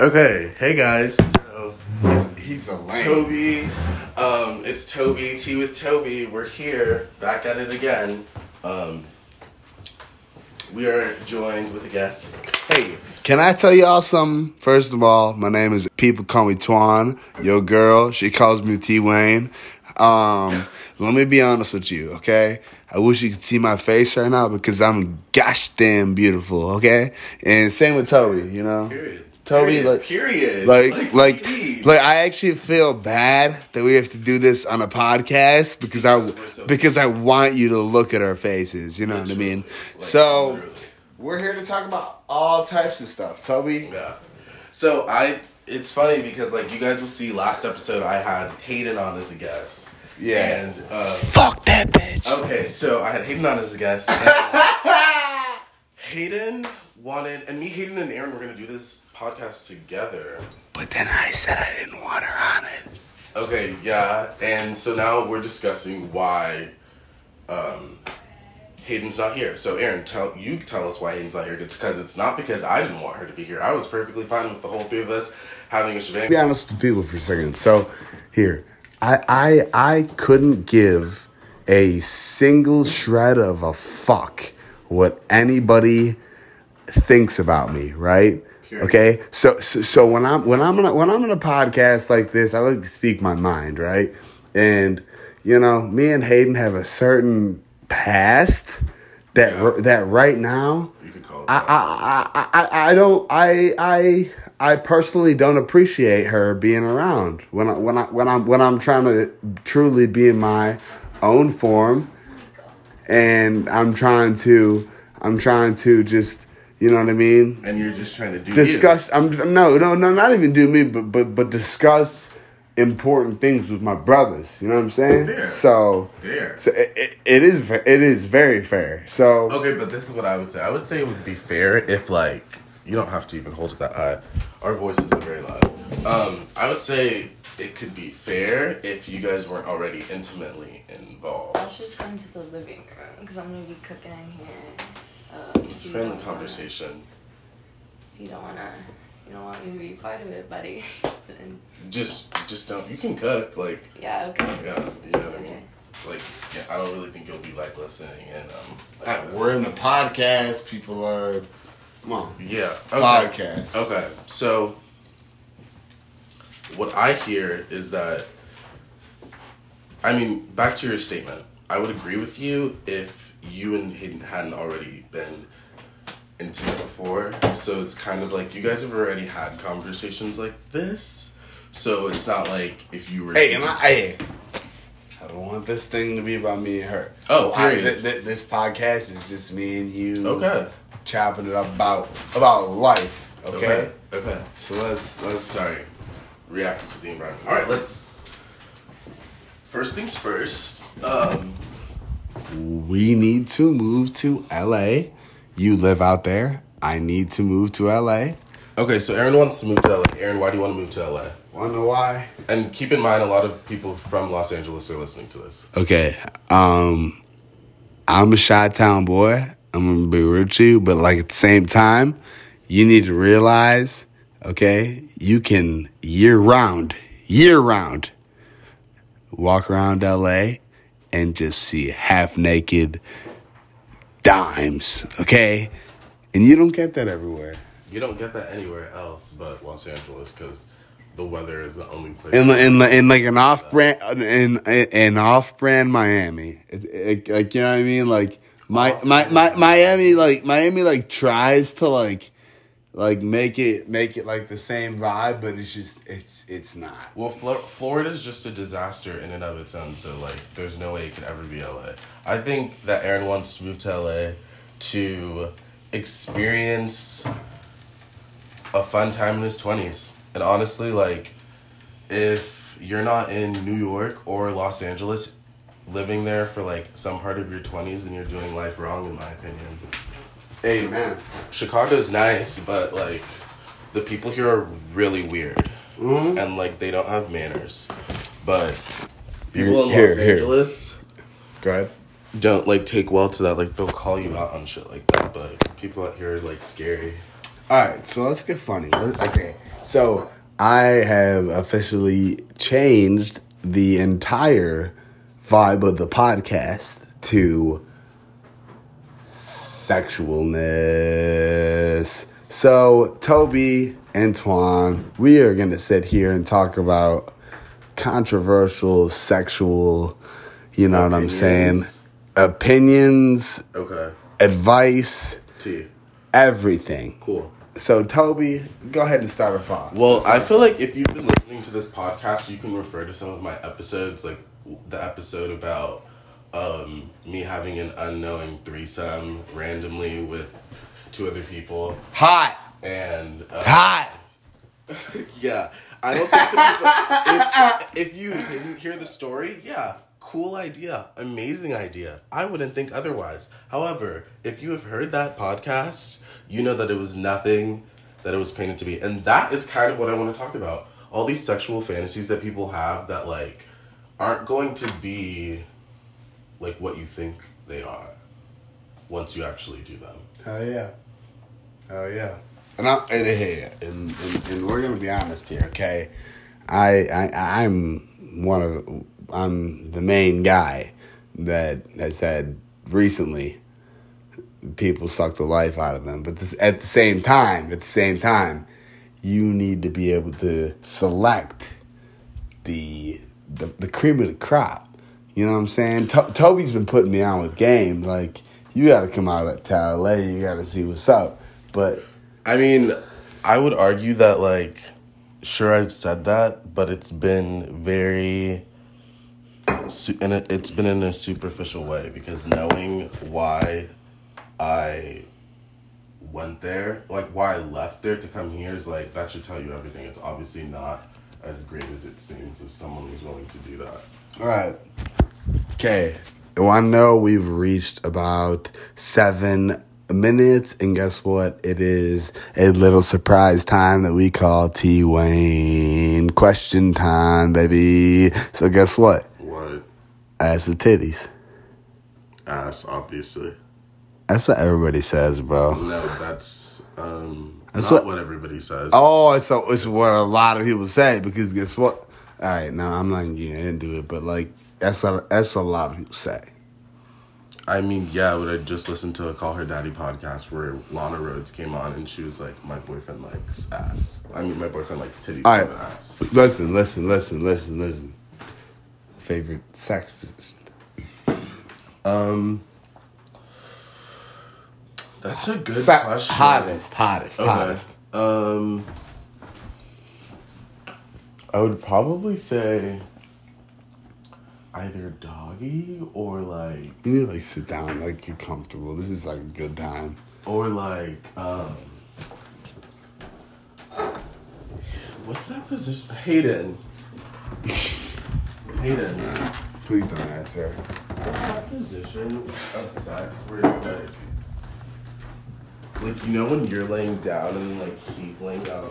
Okay, hey guys. So He's a lame. Toby, um, it's Toby Tea with Toby. We're here, back at it again. Um, we are joined with a guest. Hey, can I tell y'all something? First of all, my name is people call me Twan. Your girl, she calls me T Wayne. Um, let me be honest with you, okay? I wish you could see my face right now because I'm gosh damn beautiful, okay? And same with Toby, you know. Period. Toby, period. like- period. Like, like, period. like, I actually feel bad that we have to do this on a podcast because I, Because we're so because I want you to look at our faces. You know what I mean? Like, so literally. we're here to talk about all types of stuff, Toby. Yeah. So I, it's funny because like you guys will see last episode I had Hayden on as a guest. Yeah. And uh, Fuck that bitch. okay, so I had Hayden on as a guest. Hayden wanted, and me, Hayden, and Aaron were gonna do this podcast together. But then I said I didn't want her on it. Okay, yeah, and so now we're discussing why um, Hayden's not here. So, Aaron, tell you tell us why Hayden's not here. It's because it's not because I didn't want her to be here. I was perfectly fine with the whole three of us having a shebang. Be honest with people for a second. So here, I I I couldn't give a single shred of a fuck what anybody thinks about me, right? Okay, so, so so when I'm when I'm a, when I'm on a podcast like this, I like to speak my mind, right? And you know, me and Hayden have a certain past that Yeah. r- that right now You could call it. I. I, I, I, I don't I I I personally don't appreciate her being around when I when I when I'm when I'm trying to truly be in my own form and I'm trying to I'm trying to just you know what I mean and you're just trying to do discuss I'm no no no not even do me but but but discuss important things with my brothers you know what I'm saying Fair. so you. There. so it, it, it is it is very fair so Okay, but this is what I would say. I would say it would be fair if like you don't have to even hold it that high. Our voices are very loud. Um, I would say it could be fair if you guys weren't already intimately involved. I was just going to the living room because I'm gonna be cooking in here. So It's if friendly don't wanna- conversation. You don't wanna, you don't want me to be part of it, buddy. then Just, just don't. You can cook, like, yeah, okay. yeah, you know what I mean. Like, yeah, I don't really think you'll be like listening and um. like, Alright, we're in the podcast. People are. Come on. Yeah. Okay. Podcast. Okay. So what I hear is that I mean, back to your statement. I would agree with you if you and Hayden hadn't already been intimate before. So it's kind of like you guys have already had conversations like this. So it's not like if you were Hey, and I, hey, I don't want this thing to be about me and her. Oh, I, th- th- this podcast is just me and you. Okay. Chopping it up about about life. Okay. Okay. Okay. So let's let's. Sorry. Reacting to the environment. All right, let's. First things first. Um, We need to move to LA. You live out there. I need to move to LA. okay, so Aaron wants to move to LA. Aaron, why do you want to move to LA? Wanna know why? And keep in mind, a lot of people from Los Angeles are listening to this. Okay. Um, I'm a Chi Town boy. I'm gonna be real with you, but like at the same time, you need to realize, okay, you can year round, year round, walk around LA and just see half naked dimes, okay, and you don't get that everywhere. You don't get that anywhere else but Los Angeles because the weather is the only place. in in in like an off brand in an off brand Miami, It- it- like you know what I mean, like my my, my Miami like Miami like tries to like like make it make it like the same vibe, but it's just it's it's not. well, Flor- Florida's just a disaster in and of its own. So like, there's no way it could ever be LA. I think that Aaron wants to move to LA to experience a fun time in his twenties. And honestly, like, if you're not in New York or Los Angeles, living there for like some part of your twenties, then you're doing life wrong, in my opinion. Amen. Chicago's nice, but like the people here are really weird, Mhm. and like they don't have manners. But people in Here, Los here. Angeles Go ahead. don't like take well to that. Like they'll call you out on shit like that. But people out here are like scary. All right, so let's get funny. Let- Okay, so I have officially changed the entire vibe of the podcast to sexualness. So, Toby and Twan, we are going to sit here and talk about controversial sexual, you know what I'm saying? Opinions. Opinions, Okay. advice, T. everything. Cool. So, Toby, go ahead and start us off. Well, I feel like if you've been listening to this podcast, you can refer to some of my episodes, like the episode about um, me having an unknowing threesome randomly with two other people, hot, and uh, hot. yeah, I don't think people. If, if you didn't hear the story, yeah, cool idea, amazing idea. I wouldn't think otherwise. However, if you have heard that podcast, you know that it was nothing that it was painted to be, and that is kind of what I want to talk about. All these sexual fantasies that people have that like aren't going to be like what you think they are once you actually do them. Hell yeah. Hell yeah. And, I, and, hey, and, and, and we're gonna be honest here, okay? I, I I'm one of I'm the main guy that has said recently people suck the life out of them, but this, at the same time, at the same time, you need to be able to select the the, the cream of the crop. You know what I'm saying? To- Toby's been putting me on with game. Like, you got to come out to LA. You got to see what's up. But I mean, I would argue that like sure I've said that, but it's been very su- and it, it's been in a superficial way because knowing why I went there, like why I left there to come here is like that should tell you everything. It's obviously not as great as it seems if someone was willing to do that. all right, okay. Well, I know we've reached about seven minutes, and guess what? It is a little surprise time that we call T Wayne question time, baby. So guess what? What Ass the titties. ass, obviously. That's what everybody says, bro. No, that's um That's not what- what, everybody says. Oh, so it's what a lot of people say because guess what? All right, now I'm not getting into it, but like that's what that's a lot of people say. I mean, yeah, but I just listened to a Call Her Daddy podcast where Lana Rhoades came on and she was like, My boyfriend likes ass. I mean, my boyfriend likes titties All right. ass. Listen, listen, listen, listen, listen. Favorite sex position? Um, that's a good Se- question. hottest, hottest, Okay. hottest. Um, I would probably say either doggy or like You need to like sit down, like you're comfortable. This is like a good time. or like um what's that position hayden hayden Please don't answer. what's that position of sex where it's like like you know when you're laying down and like he's laying down